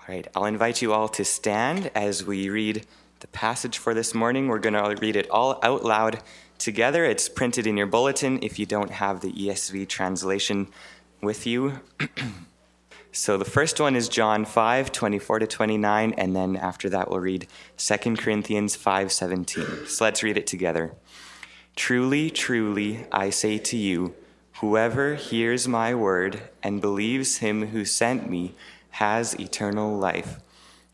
All right, I'll invite you all to stand as we read the passage for this morning. We're going to read it all out loud together. It's printed in your bulletin if you don't have the ESV translation with you. so the first one is John 5, 24 to 29, and then after that we'll read 2 Corinthians 5, 17. So let's read it together. Truly, truly, I say to you, whoever hears my word and believes him who sent me has eternal life.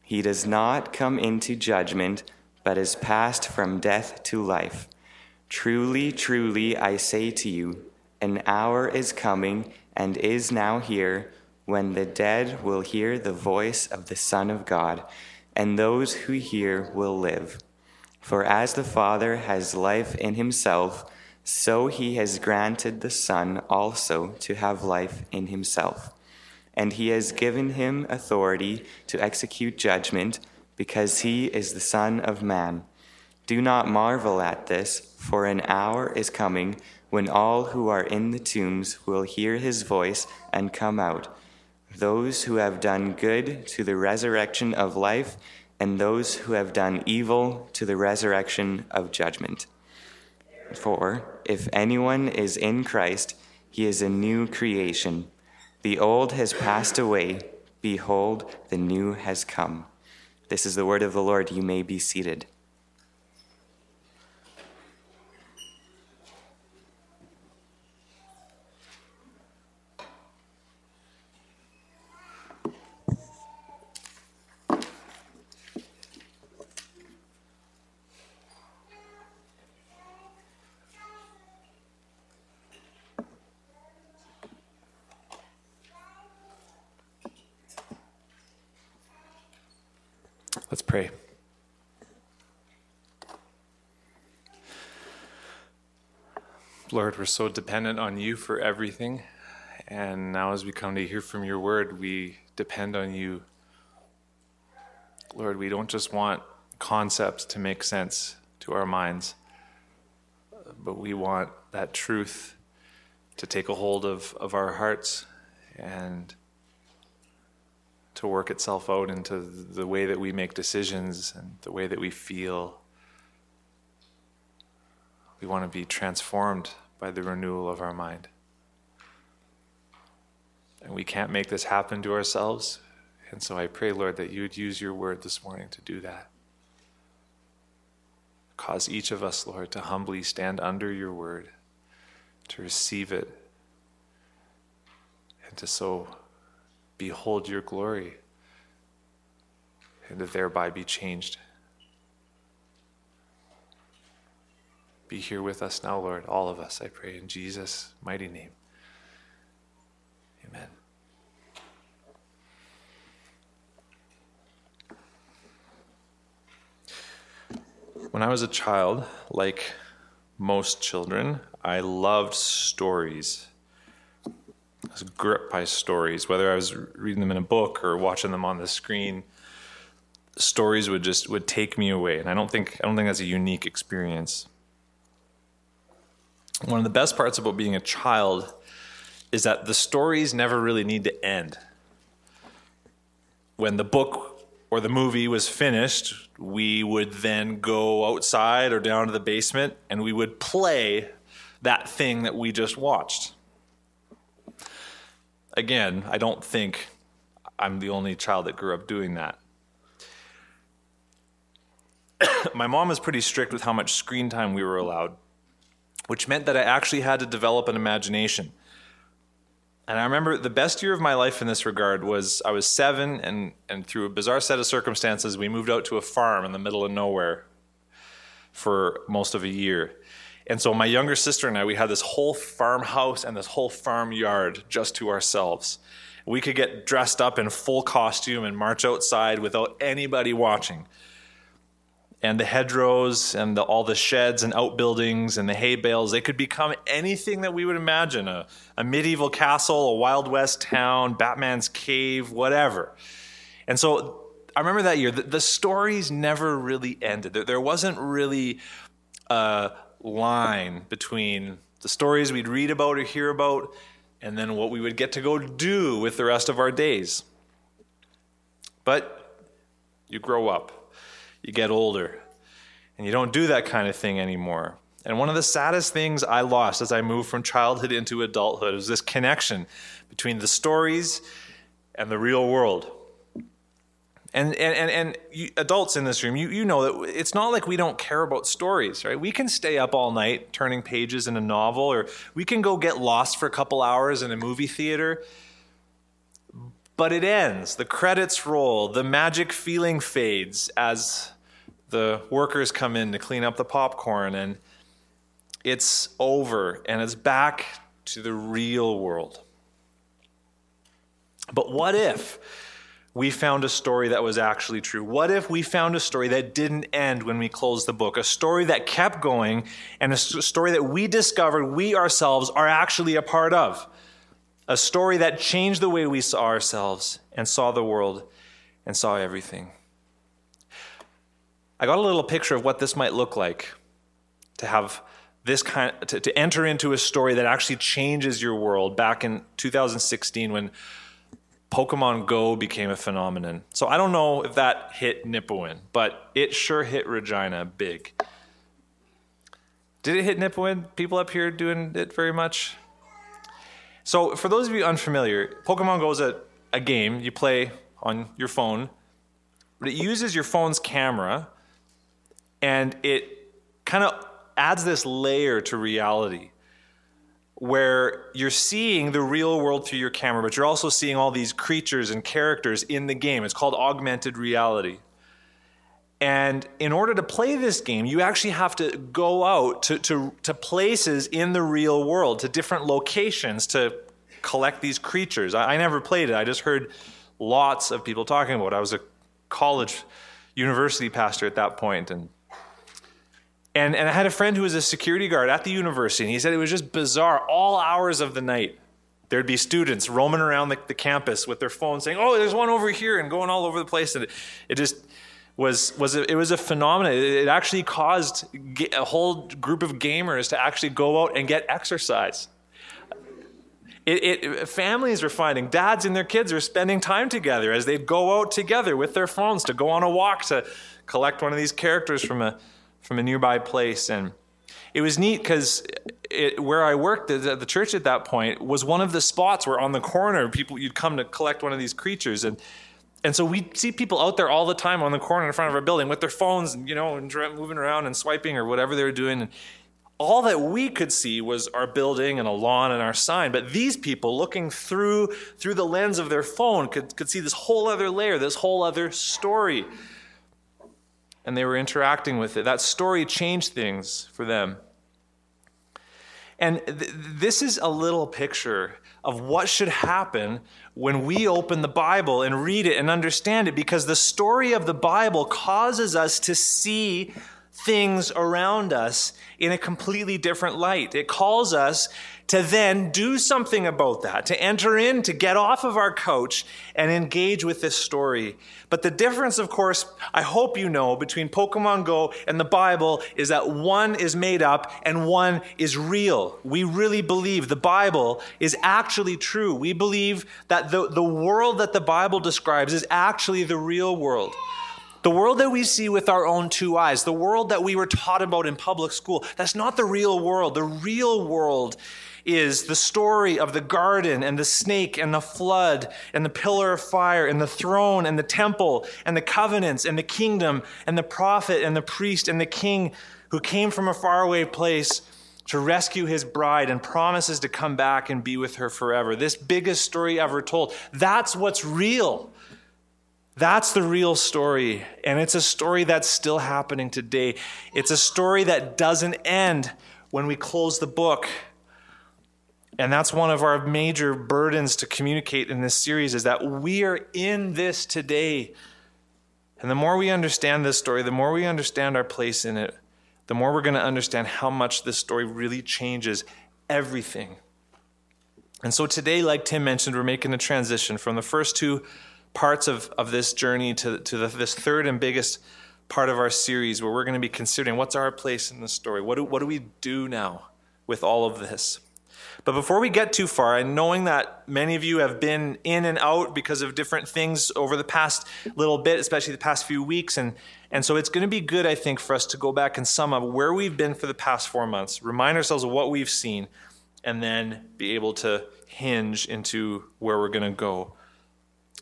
He does not come into judgment, but is passed from death to life. Truly, truly, I say to you, an hour is coming and is now here when the dead will hear the voice of the Son of God, and those who hear will live. For as the Father has life in himself, so he has granted the Son also to have life in himself and he has given him authority to execute judgment, because he is the Son of Man. Do not marvel at this, for an hour is coming when all who are in the tombs will hear his voice and come out, those who have done good to the resurrection of life, and those who have done evil to the resurrection of judgment. For if anyone is in Christ, he is a new creation. The old has passed away. Behold, the new has come. This is the word of the Lord. You may be seated. Let's pray. We're so dependent on you for everything. And now, as we come to hear from your word, we depend on you. Lord, we don't just want concepts to make sense to our minds, but we want that truth to take a hold of, of our hearts and to work itself out into the way that we make decisions and the way that we feel. We want to be transformed by the renewal of our mind. And we can't make this happen to ourselves. And so I pray, Lord, that you would use your word this morning to do that. Cause each of us, Lord, to humbly stand under your word, to receive it, and to so behold your glory, and to thereby be changed. Be here with us now, Lord, all of us, I pray, in Jesus' mighty name. Amen. When I was a child, like most children, I loved stories. I was gripped by stories, whether I was reading them in a book or watching them on the screen. Stories would just would take me away, and I don't think I don't think that's a unique experience. One of the best parts about being a child is that the stories never really need to end. When the book or the movie was finished, we would then go outside or down to the basement and we would play that thing that we just watched again, I don't think I'm the only child that grew up doing that. My mom was pretty strict with how much screen time we were allowed, which meant that I actually had to develop an imagination. And I remember the best year of my life in this regard was I was seven, and, and through a bizarre set of circumstances, we moved out to a farm in the middle of nowhere for most of a year. And so my younger sister and I, we had this whole farmhouse and this whole farmyard just to ourselves. We could get dressed up in full costume and march outside without anybody watching. And the hedgerows and the, all the sheds and outbuildings and the hay bales, they could become anything that we would imagine a, a medieval castle, a Wild West town, Batman's cave, whatever. And so I remember that year, the, the stories never really ended. There, there wasn't really. a line between the stories we'd read about or hear about and then what we would get to go do with the rest of our days. But you grow up, you get older, and you don't do that kind of thing anymore. And one of the saddest things I lost as I moved from childhood into adulthood was this connection between the stories and the real world. And, and, and, and you, adults in this room, you, you know that it's not like we don't care about stories, right? We can stay up all night turning pages in a novel, or we can go get lost for a couple hours in a movie theater. But it ends, the credits roll, the magic feeling fades as the workers come in to clean up the popcorn, and it's over and it's back to the real world. But what if we found a story that was actually true? What if we found a story that didn't end when we closed the book? A story that kept going and a story that we discovered we ourselves are actually a part of. A story that changed the way we saw ourselves and saw the world and saw everything. I got a little picture of what this might look like to have this kind to, to enter into a story that actually changes your world back in 2016 when Pokemon Go became a phenomenon. So I don't know if that hit Nipawin, but it sure hit Regina big. Did it hit Nipawin? People up here doing it very much? So, for those of you unfamiliar, Pokemon Go is a, a game you play on your phone, but it uses your phone's camera and it kind of adds this layer to reality where you're seeing the real world through your camera, but you're also seeing all these creatures and characters in the game. It's called augmented reality. And in order to play this game, you actually have to go out to, to, to places in the real world, to different locations to collect these creatures. I, I never played it, I just heard lots of people talking about it. I was a college university pastor at that point, and and, and I had a friend who was a security guard at the university, and he said it was just bizarre. All hours of the night, there'd be students roaming around the, the campus with their phones saying, Oh, there's one over here, and going all over the place. And it, it just was, was a, it was a phenomenon. It actually caused a whole group of gamers to actually go out and get exercise. It, it, families were finding dads and their kids were spending time together as they'd go out together with their phones to go on a walk to collect one of these characters from a from a nearby place. And it was neat because where I worked at the church at that point was one of the spots where on the corner people you'd come to collect one of these creatures. And and so we'd see people out there all the time on the corner in front of our building with their phones and you know and moving around and swiping or whatever they were doing. And all that we could see was our building and a lawn and our sign. But these people looking through through the lens of their phone could, could see this whole other layer this whole other story and they were interacting with it. That story changed things for them. And th- this is a little picture of what should happen when we open the Bible and read it and understand it, because the story of the Bible causes us to see things around us in a completely different light. It calls us to then do something about that, to enter in, to get off of our couch and engage with this story. But the difference, of course, I hope you know, between Pokemon Go and the Bible is that one is made up and one is real. We really believe the Bible is actually true. We believe that the, the world that the Bible describes is actually the real world. The world that we see with our own two eyes, the world that we were taught about in public school, that's not the real world. The real world is the story of the garden and the snake and the flood and the pillar of fire and the throne and the temple and the covenants and the kingdom and the prophet and the priest and the king who came from a faraway place to rescue his bride and promises to come back and be with her forever. This biggest story ever told. That's what's real. That's the real story. And it's a story that's still happening today. It's a story that doesn't end when we close the book. And that's one of our major burdens to communicate in this series is that we are in this today. And the more we understand this story, the more we understand our place in it, the more we're going to understand how much this story really changes everything. And so today, like Tim mentioned, we're making a transition from the first two parts of, of this journey to, to the, this third and biggest part of our series where we're going to be considering what's our place in the story? What do, what do we do now with all of this? But before we get too far, and knowing that many of you have been in and out because of different things over the past little bit, especially the past few weeks, and, and so it's going to be good, I think, for us to go back and sum up where we've been for the past four months, remind ourselves of what we've seen, and then be able to hinge into where we're going to go.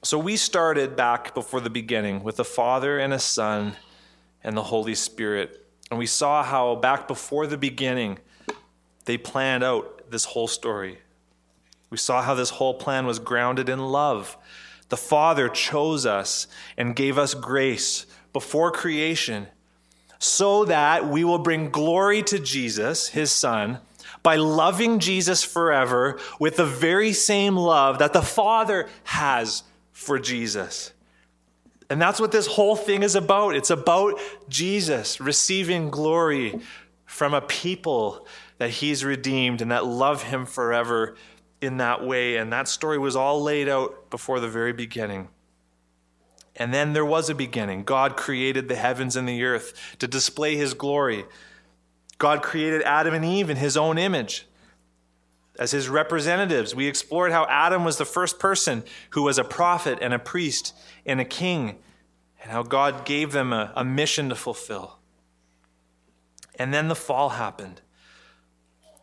So we started back before the beginning with a Father and a Son and the Holy Spirit. And we saw how back before the beginning, they planned out this whole story. We saw how this whole plan was grounded in love. The Father chose us and gave us grace before creation so that we will bring glory to Jesus, his Son, by loving Jesus forever with the very same love that the Father has for Jesus. And that's what this whole thing is about. It's about Jesus receiving glory from a people that he's redeemed and that love him forever in that way. And that story was all laid out before the very beginning. And then there was a beginning. God created the heavens and the earth to display his glory. God created Adam and Eve in his own image as his representatives. We explored how Adam was the first person who was a prophet and a priest and a king, and how God gave them a, a mission to fulfill. And then the fall happened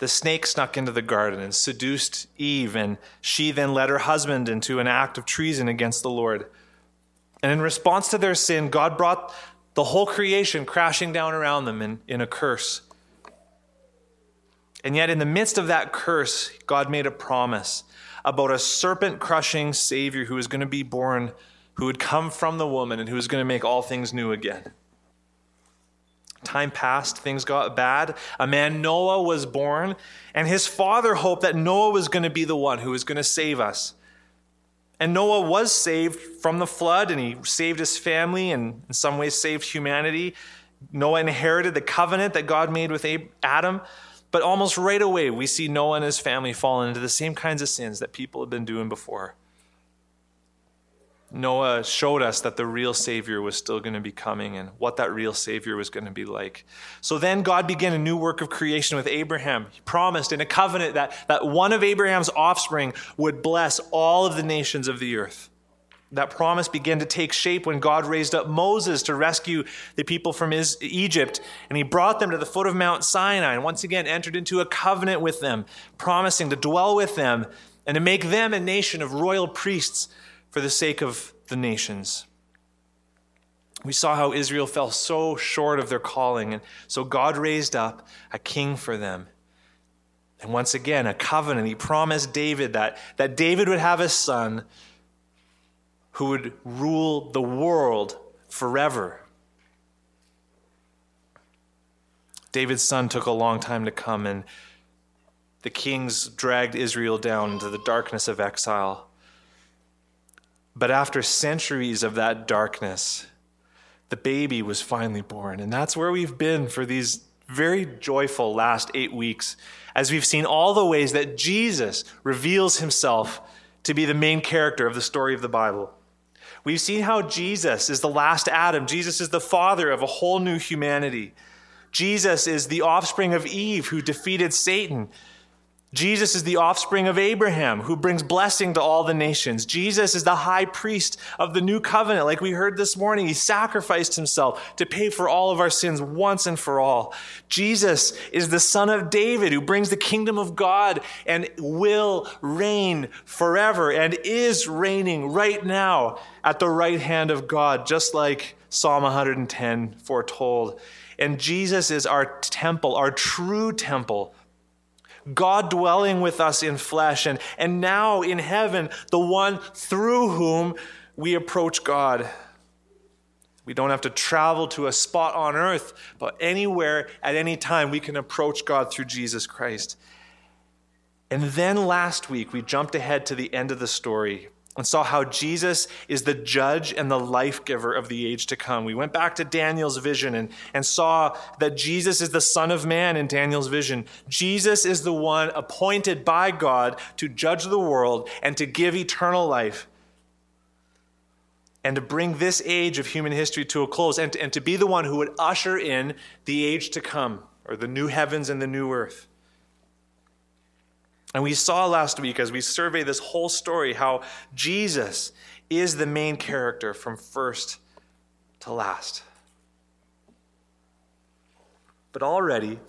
the snake snuck into the garden and seduced Eve, and she then led her husband into an act of treason against the Lord. And in response to their sin, God brought the whole creation crashing down around them in, in a curse. And yet, in the midst of that curse, God made a promise about a serpent crushing Savior who was going to be born, who would come from the woman, and who was going to make all things new again. Time passed, things got bad. A man, Noah, was born, and his father hoped that Noah was going to be the one who was going to save us. And Noah was saved from the flood, and he saved his family and, in some ways, saved humanity. Noah inherited the covenant that God made with Adam. But almost right away, we see Noah and his family fall into the same kinds of sins that people have been doing before. Noah showed us that the real Savior was still going to be coming and what that real Savior was going to be like. So then God began a new work of creation with Abraham. He promised in a covenant that, that one of Abraham's offspring would bless all of the nations of the earth. That promise began to take shape when God raised up Moses to rescue the people from his, Egypt, and he brought them to the foot of Mount Sinai and once again entered into a covenant with them, promising to dwell with them and to make them a nation of royal priests for the sake of the nations. We saw how Israel fell so short of their calling, and so God raised up a king for them. And once again, a covenant. He promised David that, that David would have a son who would rule the world forever. David's son took a long time to come, and the kings dragged Israel down into the darkness of exile. But after centuries of that darkness, the baby was finally born. And that's where we've been for these very joyful last eight weeks, as we've seen all the ways that Jesus reveals himself to be the main character of the story of the Bible. We've seen how Jesus is the last Adam, Jesus is the father of a whole new humanity. Jesus is the offspring of Eve who defeated Satan. Jesus is the offspring of Abraham who brings blessing to all the nations. Jesus is the high priest of the new covenant. Like we heard this morning, he sacrificed himself to pay for all of our sins once and for all. Jesus is the son of David who brings the kingdom of God and will reign forever and is reigning right now at the right hand of God, just like Psalm 110 foretold. And Jesus is our temple, our true temple God dwelling with us in flesh, and, and now in heaven, the one through whom we approach God. We don't have to travel to a spot on earth, but anywhere at any time we can approach God through Jesus Christ. And then last week, we jumped ahead to the end of the story and saw how Jesus is the judge and the life giver of the age to come. We went back to Daniel's vision and, and saw that Jesus is the Son of Man in Daniel's vision. Jesus is the one appointed by God to judge the world and to give eternal life and to bring this age of human history to a close and and to be the one who would usher in the age to come or the new heavens and the new earth. And we saw last week as we survey this whole story how Jesus is the main character from first to last. But already,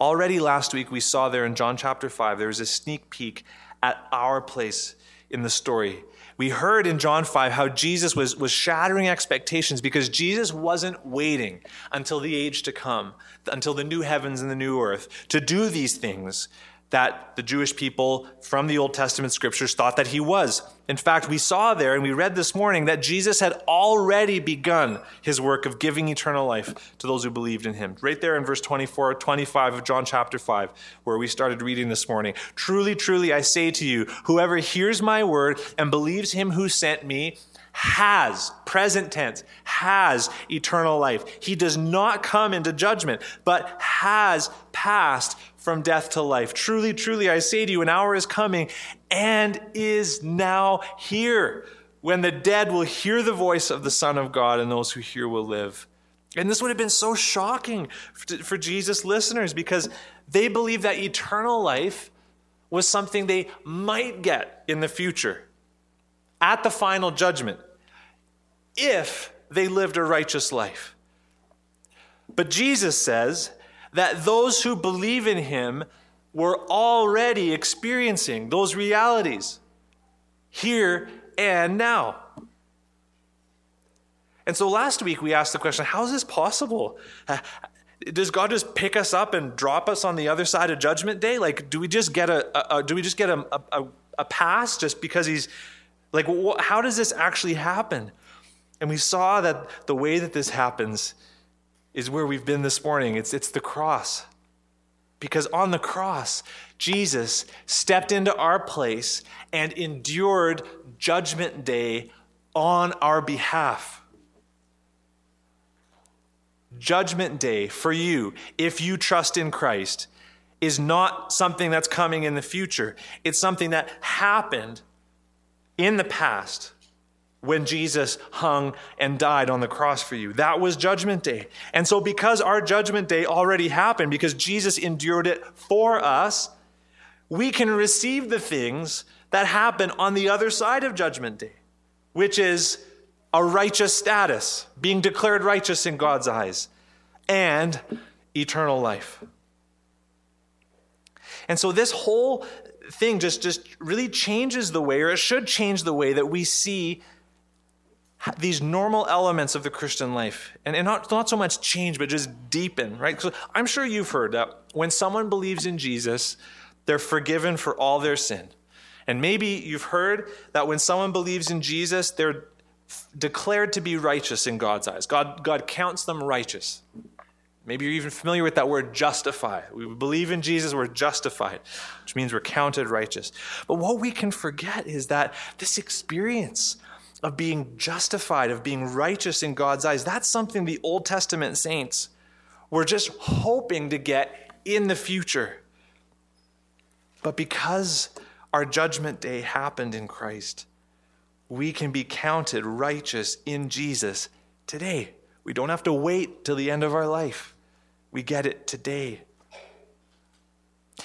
already last week we saw there in John chapter 5, there was a sneak peek at our place in the story. We heard in John 5 how Jesus was, was shattering expectations because Jesus wasn't waiting until the age to come, until the new heavens and the new earth, to do these things that the Jewish people from the Old Testament scriptures thought that he was. In fact, we saw there and we read this morning that Jesus had already begun his work of giving eternal life to those who believed in him. Right there in verse 24, 25 of John chapter 5, where we started reading this morning. Truly, truly, I say to you, whoever hears my word and believes him who sent me, has, present tense, has eternal life. He does not come into judgment, but has passed from death to life. Truly, truly, I say to you, an hour is coming and is now here when the dead will hear the voice of the Son of God, and those who hear will live. And this would have been so shocking for Jesus' listeners because they believed that eternal life was something they might get in the future at the final judgment if they lived a righteous life. But Jesus says that those who believe in him were already experiencing those realities here and now. And so last week we asked the question how is this possible? Does God just pick us up and drop us on the other side of Judgment Day? Like, do we just get a, a do we just get a, a, a pass just because He's like, wh- how does this actually happen? And we saw that the way that this happens is where we've been this morning. It's, it's the cross. Because on the cross, Jesus stepped into our place and endured Judgment Day on our behalf. Judgment Day for you, if you trust in Christ, is not something that's coming in the future. It's something that happened in the past when Jesus hung and died on the cross for you. That was Judgment Day. And so, because our Judgment Day already happened, because Jesus endured it for us, we can receive the things that happen on the other side of Judgment Day, which is a righteous status, being declared righteous in God's eyes, and eternal life. And so, this whole thing just, just really changes the way, or it should change the way that we see these normal elements of the Christian life. And, and not, not so much change, but just deepen, right? So I'm sure you've heard that when someone believes in Jesus, they're forgiven for all their sin. And maybe you've heard that when someone believes in Jesus, they're declared to be righteous in God's eyes. God, God counts them righteous. Maybe you're even familiar with that word justify. We believe in Jesus, we're justified, which means we're counted righteous. But what we can forget is that this experience of being justified, of being righteous in God's eyes, that's something the Old Testament saints were just hoping to get in the future. But because our judgment day happened in Christ, we can be counted righteous in Jesus today. We don't have to wait till the end of our life. We get it today.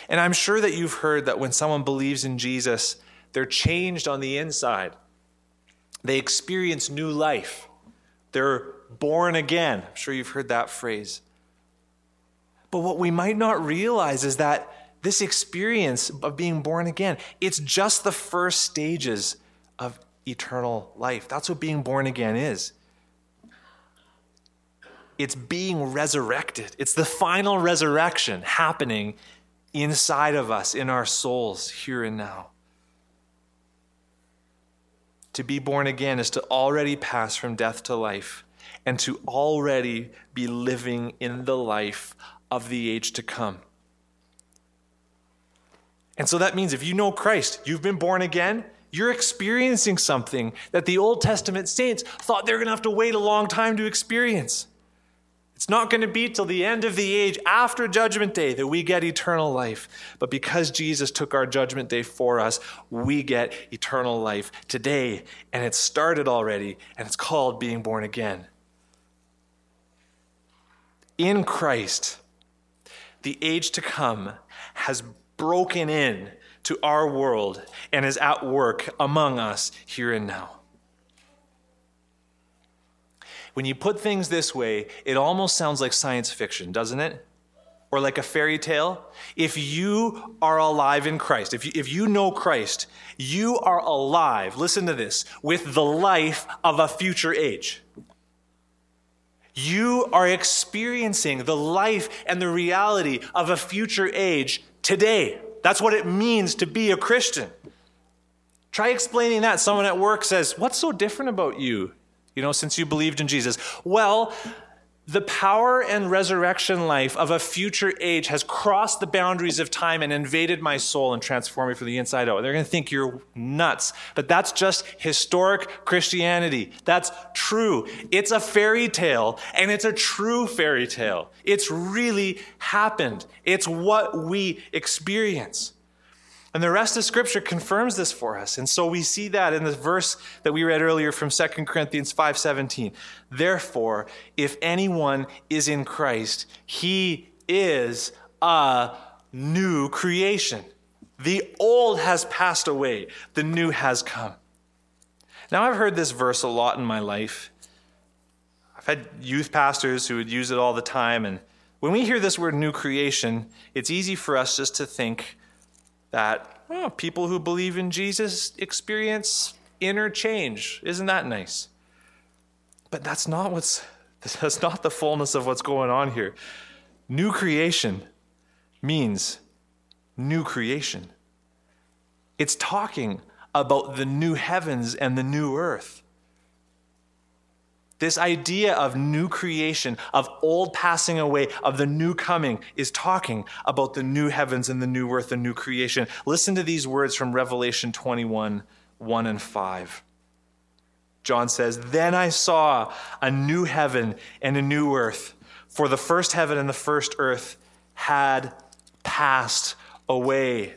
And I'm sure that you've heard that when someone believes in Jesus, they're changed on the inside. They experience new life. They're born again. I'm sure you've heard that phrase. But what we might not realize is that this experience of being born again, it's just the first stages of eternal life. That's what being born again is it's being resurrected. It's the final resurrection happening inside of us, in our souls, here and now. To be born again is to already pass from death to life and to already be living in the life of the age to come. And so that means if you know Christ, you've been born again, you're experiencing something that the Old Testament saints thought they were going to have to wait a long time to experience. It's not going to be till the end of the age after Judgment Day that we get eternal life. But because Jesus took our Judgment Day for us, we get eternal life today. And it started already, and it's called being born again. In Christ, the age to come has broken in to our world and is at work among us here and now. When you put things this way, it almost sounds like science fiction, doesn't it? Or like a fairy tale. If you are alive in Christ, if you, if you know Christ, you are alive, listen to this, with the life of a future age. You are experiencing the life and the reality of a future age today. That's what it means to be a Christian. Try explaining that. Someone at work says, What's so different about you? You know, since you believed in Jesus. Well, the power and resurrection life of a future age has crossed the boundaries of time and invaded my soul and transformed me from the inside out. They're going to think you're nuts, but that's just historic Christianity. That's true. It's a fairy tale, and it's a true fairy tale. It's really happened, it's what we experience. And the rest of Scripture confirms this for us. And so we see that in the verse that we read earlier from 2 Corinthians 5:17. Therefore, if anyone is in Christ, he is a new creation. The old has passed away, the new has come. Now, I've heard this verse a lot in my life. I've had youth pastors who would use it all the time. And when we hear this word new creation, it's easy for us just to think, that oh. oh, people who believe in Jesus experience inner change. Isn't that nice? But that's not what's that's not the fullness of what's going on here. New creation means new creation. It's talking about the new heavens and the new earth. This idea of new creation, of old passing away, of the new coming, is talking about the new heavens and the new earth, the new creation. Listen to these words from Revelation 21 1 and 5. John says, Then I saw a new heaven and a new earth, for the first heaven and the first earth had passed away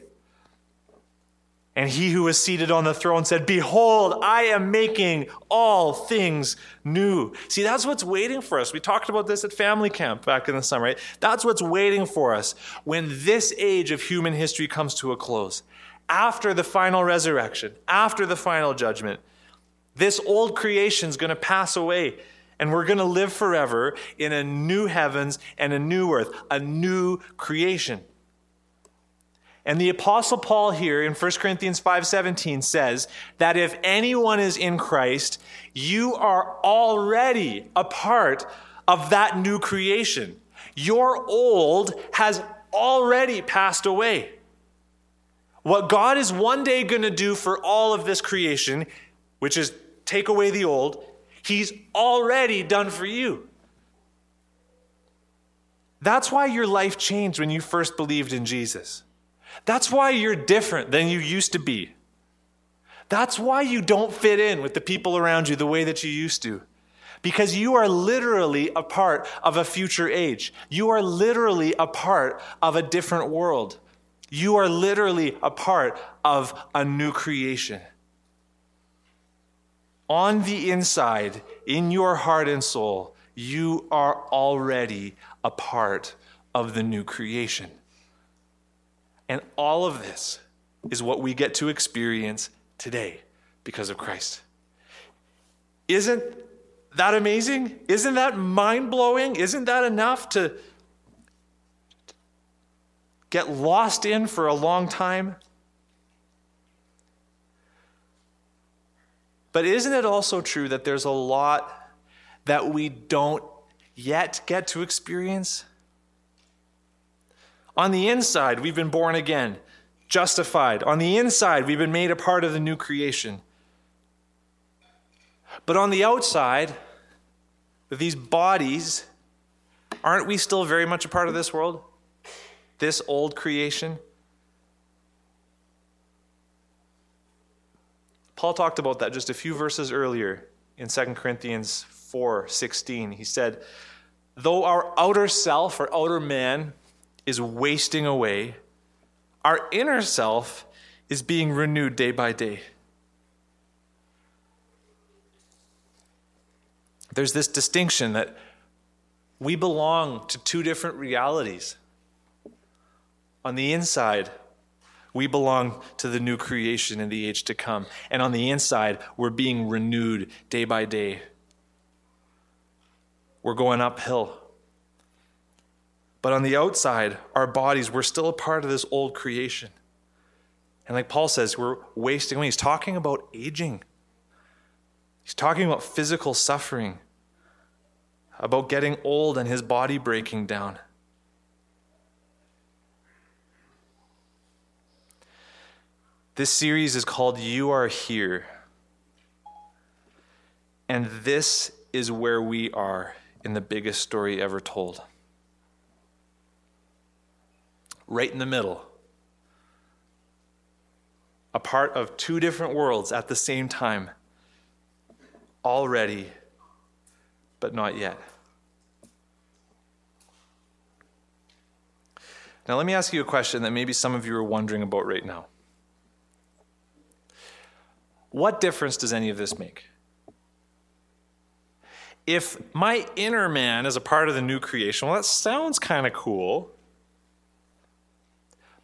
and he who was seated on the throne said, Behold, I am making all things new. See, that's what's waiting for us. We talked about this at family camp back in the summer, right? That's what's waiting for us when this age of human history comes to a close. After the final resurrection, after the final judgment, this old creation is going to pass away and we're going to live forever in a new heavens and a new earth, a new creation. And the apostle Paul here in 1 Corinthians 5:17 says that if anyone is in Christ, you are already a part of that new creation. Your old has already passed away. What God is one day going to do for all of this creation, which is take away the old, he's already done for you. That's why your life changed when you first believed in Jesus. That's why you're different than you used to be. That's why you don't fit in with the people around you the way that you used to. Because you are literally a part of a future age. You are literally a part of a different world. You are literally a part of a new creation. On the inside, in your heart and soul, you are already a part of the new creation. And all of this is what we get to experience today because of Christ. Isn't that amazing? Isn't that mind blowing? Isn't that enough to get lost in for a long time? But isn't it also true that there's a lot that we don't yet get to experience? On the inside, we've been born again, justified. On the inside, we've been made a part of the new creation. But on the outside, with these bodies, aren't we still very much a part of this world? This old creation? Paul talked about that just a few verses earlier in 2 Corinthians 4 16. He said, Though our outer self or outer man is wasting away, our inner self is being renewed day by day. There's this distinction that we belong to two different realities. On the inside, We belong to the new creation in the age to come. And on the inside, we're being renewed day by day. We're going uphill. But on the outside, our bodies, we're still a part of this old creation. And like Paul says, we're wasting away. He's talking about aging, he's talking about physical suffering, about getting old and his body breaking down. This series is called You Are Here. And this is where we are in the biggest story ever told. Right in the middle. A part of two different worlds at the same time. Already, but not yet. Now, let me ask you a question that maybe some of you are wondering about right now. What difference does any of this make? If my inner man is a part of the new creation, well, that sounds kind of cool.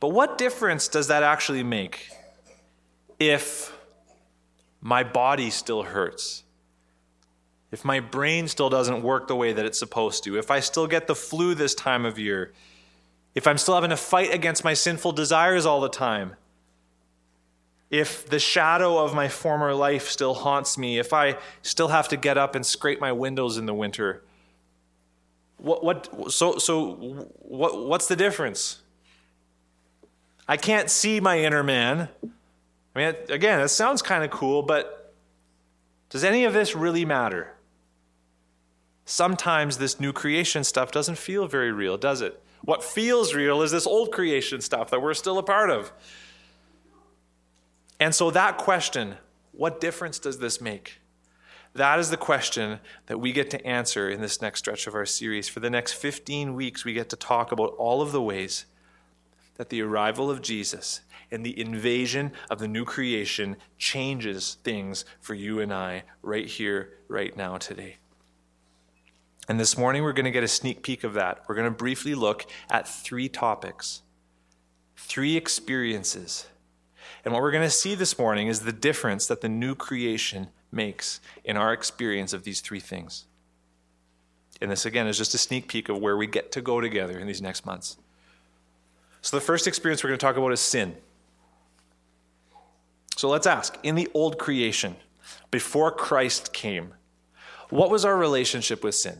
But what difference does that actually make if my body still hurts? If my brain still doesn't work the way that it's supposed to? If I still get the flu this time of year? If I'm still having to fight against my sinful desires all the time? if the shadow of my former life still haunts me, if I still have to get up and scrape my windows in the winter, what, what, so, so what, what's the difference? I can't see my inner man. I mean, again, it sounds kind of cool, but does any of this really matter? Sometimes this new creation stuff doesn't feel very real, does it? What feels real is this old creation stuff that we're still a part of. And so, that question, what difference does this make? That is the question that we get to answer in this next stretch of our series. For the next 15 weeks, we get to talk about all of the ways that the arrival of Jesus and the invasion of the new creation changes things for you and I right here, right now, today. And this morning, we're going to get a sneak peek of that. We're going to briefly look at three topics, three experiences and what we're going to see this morning is the difference that the new creation makes in our experience of these three things. And this, again, is just a sneak peek of where we get to go together in these next months. So, the first experience we're going to talk about is sin. So, let's ask in the old creation, before Christ came, what was our relationship with sin?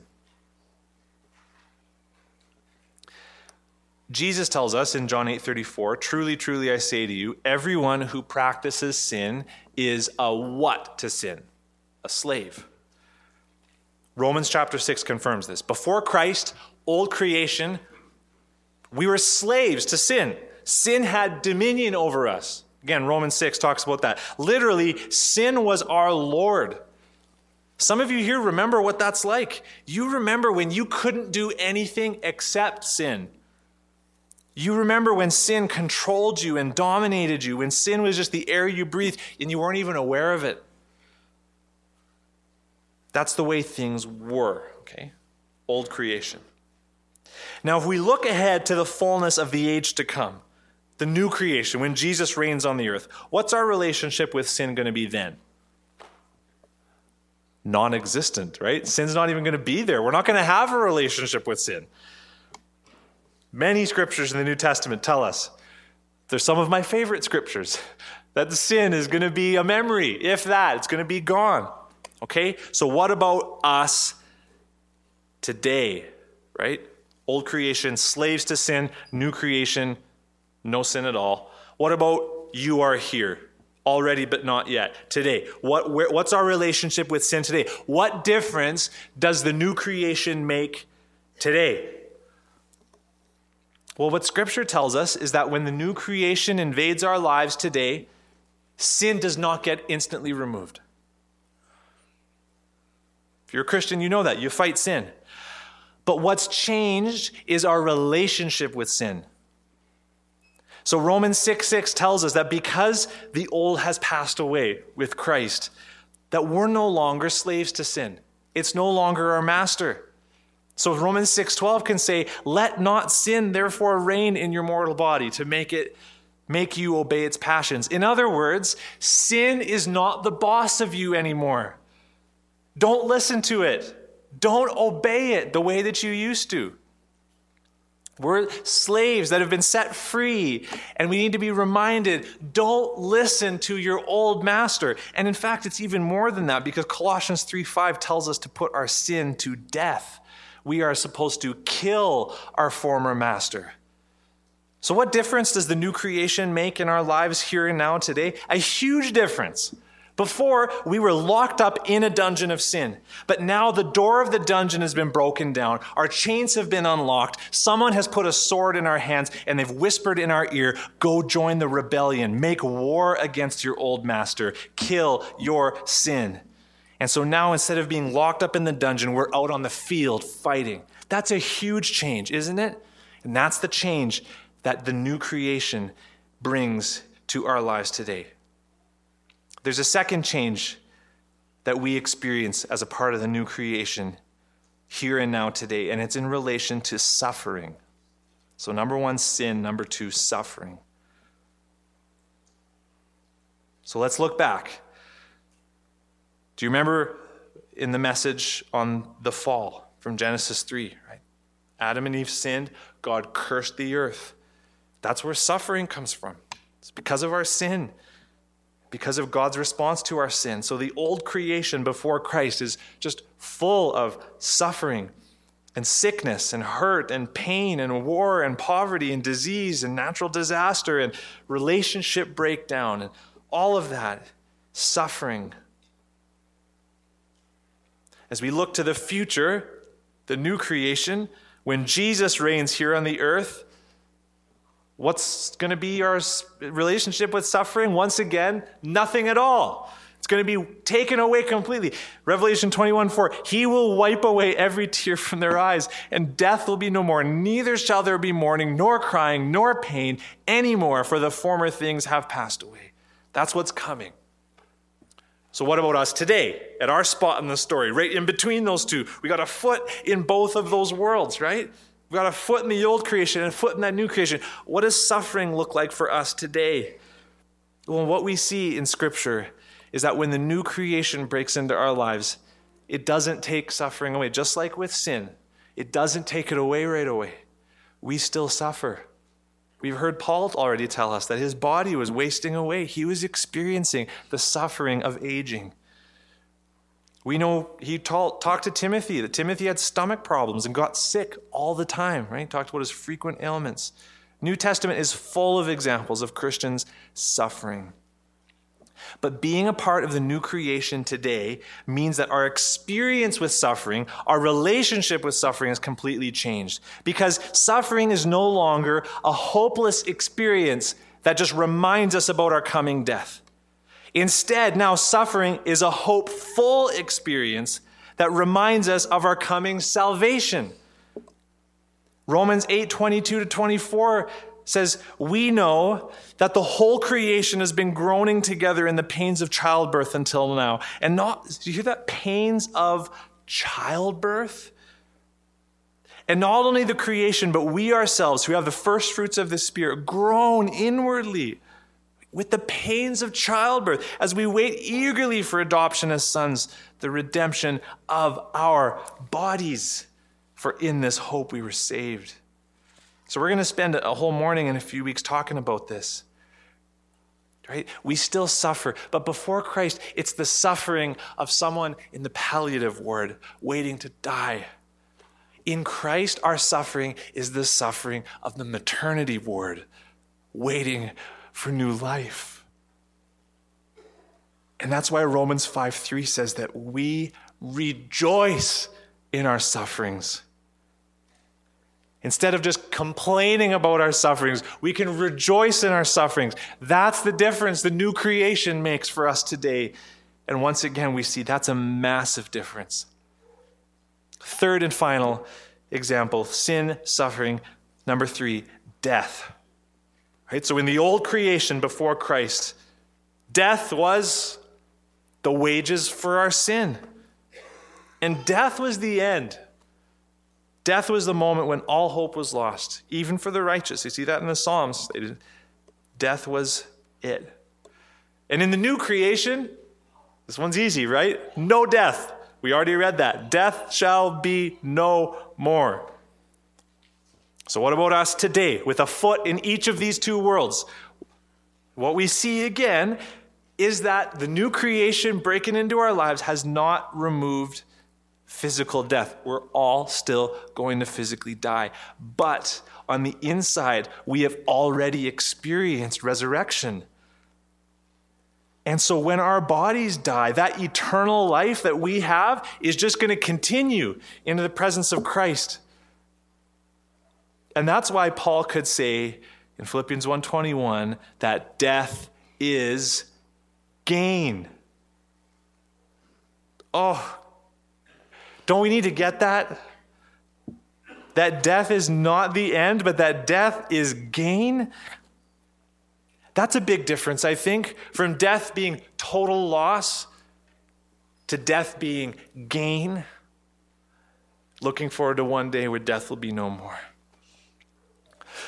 Jesus tells us in John 8:34, "Truly, truly I say to you, everyone who practices sin is a what to sin? A slave." Romans chapter 6 confirms this. Before Christ, old creation, we were slaves to sin. Sin had dominion over us. Again, Romans 6 talks about that. Literally, sin was our Lord. Some of you here remember what that's like. You remember when you couldn't do anything except sin. You remember when sin controlled you and dominated you, when sin was just the air you breathed and you weren't even aware of it. That's the way things were, okay? Old creation. Now, if we look ahead to the fullness of the age to come, the new creation, when Jesus reigns on the earth, what's our relationship with sin going to be then? Non existent, right? Sin's not even going to be there. We're not going to have a relationship with sin. Many scriptures in the New Testament tell us, they're some of my favorite scriptures, that the sin is going to be a memory. If that, it's going to be gone. Okay? So, what about us today, right? Old creation, slaves to sin, new creation, no sin at all. What about you are here? Already, but not yet. Today, what, where, what's our relationship with sin today? What difference does the new creation make today? Well, what Scripture tells us is that when the new creation invades our lives today, sin does not get instantly removed. If you're a Christian, you know that. You fight sin. But what's changed is our relationship with sin. So Romans 6 6 tells us that because the old has passed away with Christ, that we're no longer slaves to sin. It's no longer our master. So Romans 6:12 can say, "Let not sin therefore reign in your mortal body to make it make you obey its passions. In other words, sin is not the boss of you anymore. Don't listen to it. Don't obey it the way that you used to. We're slaves that have been set free, and we need to be reminded don't listen to your old master. And in fact, it's even more than that because Colossians 3 5 tells us to put our sin to death. We are supposed to kill our former master. So, what difference does the new creation make in our lives here and now today? A huge difference. Before, we were locked up in a dungeon of sin. But now the door of the dungeon has been broken down. Our chains have been unlocked. Someone has put a sword in our hands and they've whispered in our ear Go join the rebellion. Make war against your old master. Kill your sin. And so now instead of being locked up in the dungeon, we're out on the field fighting. That's a huge change, isn't it? And that's the change that the new creation brings to our lives today. There's a second change that we experience as a part of the new creation here and now today, and it's in relation to suffering. So, number one, sin. Number two, suffering. So, let's look back. Do you remember in the message on the fall from Genesis 3, right? Adam and Eve sinned, God cursed the earth. That's where suffering comes from. It's because of our sin because of God's response to our sin. So the old creation before Christ is just full of suffering and sickness and hurt and pain and war and poverty and disease and natural disaster and relationship breakdown and all of that suffering. As we look to the future, the new creation, when Jesus reigns here on the earth, What's going to be our relationship with suffering? Once again, nothing at all. It's going to be taken away completely. Revelation 21 4 He will wipe away every tear from their eyes, and death will be no more. Neither shall there be mourning, nor crying, nor pain anymore, for the former things have passed away. That's what's coming. So, what about us today, at our spot in the story, right in between those two? We got a foot in both of those worlds, right? We've got a foot in the old creation and a foot in that new creation. What does suffering look like for us today? Well, what we see in Scripture is that when the new creation breaks into our lives, it doesn't take suffering away. Just like with sin, it doesn't take it away right away. We still suffer. We've heard Paul already tell us that his body was wasting away. He was experiencing the suffering of aging. We know he talked to Timothy that Timothy had stomach problems and got sick all the time, right? Talked about his frequent ailments. New Testament is full of examples of Christians suffering. But being a part of the new creation today means that our experience with suffering, our relationship with suffering is completely changed. Because suffering is no longer a hopeless experience that just reminds us about our coming death. Instead, now suffering is a hopeful experience that reminds us of our coming salvation. Romans 8 22 to 24 says, We know that the whole creation has been groaning together in the pains of childbirth until now. And not, do you hear that? Pains of childbirth? And not only the creation, but we ourselves, who have the first fruits of the Spirit, groan inwardly with the pains of childbirth as we wait eagerly for adoption as sons, the redemption of our bodies. For in this hope we were saved. So we're going to spend a whole morning and a few weeks talking about this. Right? We still suffer, but before Christ, it's the suffering of someone in the palliative ward waiting to die. In Christ, our suffering is the suffering of the maternity ward waiting for new life. And that's why Romans 5 3 says that we rejoice in our sufferings. Instead of just complaining about our sufferings, we can rejoice in our sufferings. That's the difference the new creation makes for us today. And once again, we see that's a massive difference. Third and final example sin, suffering. Number three, death. Right? So in the old creation before Christ, death was the wages for our sin. And death was the end. Death was the moment when all hope was lost, even for the righteous. You see that in the Psalms. Death was it. And in the new creation, this one's easy, right? No death. We already read that. Death shall be no more. So, what about us today with a foot in each of these two worlds? What we see again is that the new creation breaking into our lives has not removed physical death. We're all still going to physically die. But on the inside, we have already experienced resurrection. And so when our bodies die, that eternal life that we have is just going to continue into the presence of Christ. And that's why Paul could say in Philippians 1:21 that death is gain. Oh, don't we need to get that? That death is not the end, but that death is gain. That's a big difference, I think, from death being total loss to death being gain. Looking forward to one day where death will be no more.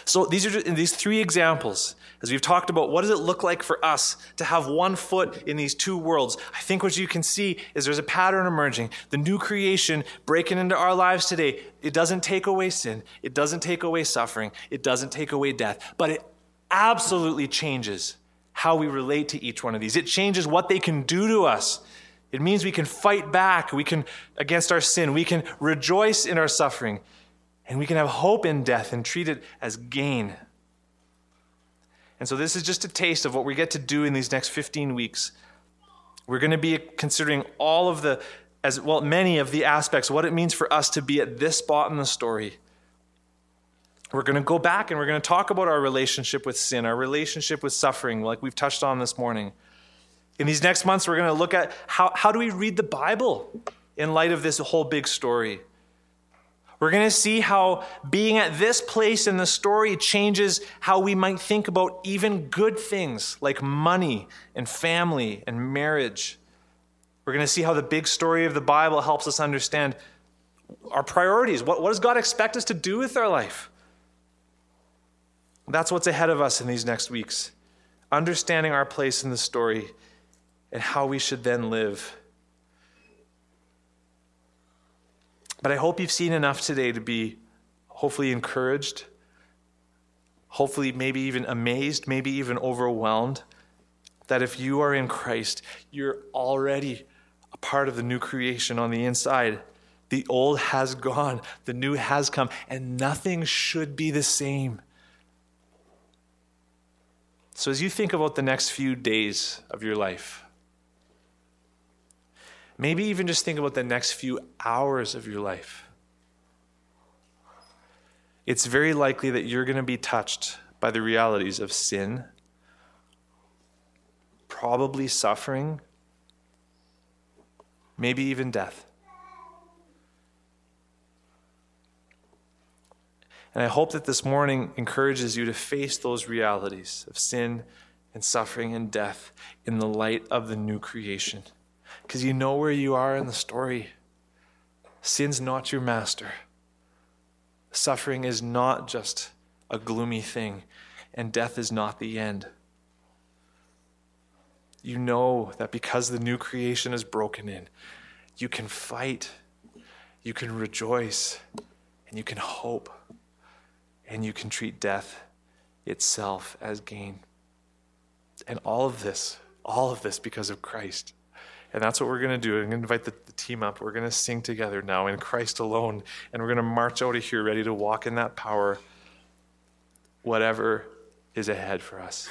So these are just, these three examples, as we've talked about, what does it look like for us to have one foot in these two worlds? I think what you can see is there's a pattern emerging. The new creation breaking into our lives today, it doesn't take away sin, it doesn't take away suffering, it doesn't take away death, but it absolutely changes how we relate to each one of these. It changes what they can do to us. It means we can fight back, we can against our sin, we can rejoice in our suffering. And we can have hope in death and treat it as gain. And so, this is just a taste of what we get to do in these next 15 weeks. We're going to be considering all of the, as well, many of the aspects, what it means for us to be at this spot in the story. We're going to go back and we're going to talk about our relationship with sin, our relationship with suffering, like we've touched on this morning. In these next months, we're going to look at how, how do we read the Bible in light of this whole big story. We're going to see how being at this place in the story changes how we might think about even good things like money and family and marriage. We're going to see how the big story of the Bible helps us understand our priorities. What, what does God expect us to do with our life? That's what's ahead of us in these next weeks. Understanding our place in the story and how we should then live. But I hope you've seen enough today to be hopefully encouraged, hopefully, maybe even amazed, maybe even overwhelmed that if you are in Christ, you're already a part of the new creation on the inside. The old has gone, the new has come, and nothing should be the same. So, as you think about the next few days of your life, Maybe even just think about the next few hours of your life. It's very likely that you're going to be touched by the realities of sin, probably suffering, maybe even death. And I hope that this morning encourages you to face those realities of sin and suffering and death in the light of the new creation because you know where you are in the story. Sin's not your master. Suffering is not just a gloomy thing, and death is not the end. You know that because the new creation is broken in, you can fight, you can rejoice, and you can hope, and you can treat death itself as gain. And all of this, all of this because of Christ. And that's what we're going to do. I'm going to invite the, the team up. We're going to sing together now in Christ alone. And we're going to march out of here ready to walk in that power, whatever is ahead for us.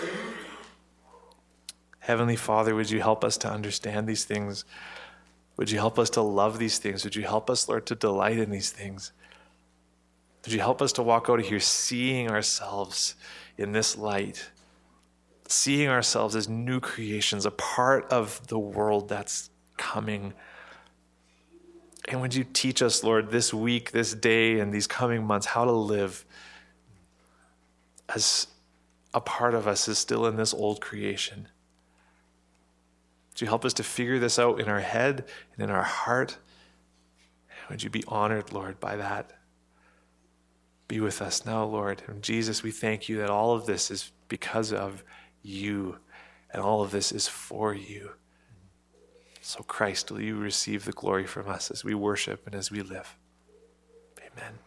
Heavenly Father, would you help us to understand these things? Would you help us to love these things? Would you help us, Lord, to delight in these things? Would you help us to walk out of here seeing ourselves in this light? Seeing ourselves as new creations, a part of the world that's coming. And would you teach us, Lord, this week, this day, and these coming months, how to live as a part of us is still in this old creation? Would you help us to figure this out in our head and in our heart? Would you be honored, Lord, by that? Be with us now, Lord. And Jesus, we thank you that all of this is because of you, and all of this is for you. So, Christ, will you receive the glory from us as we worship and as we live? Amen.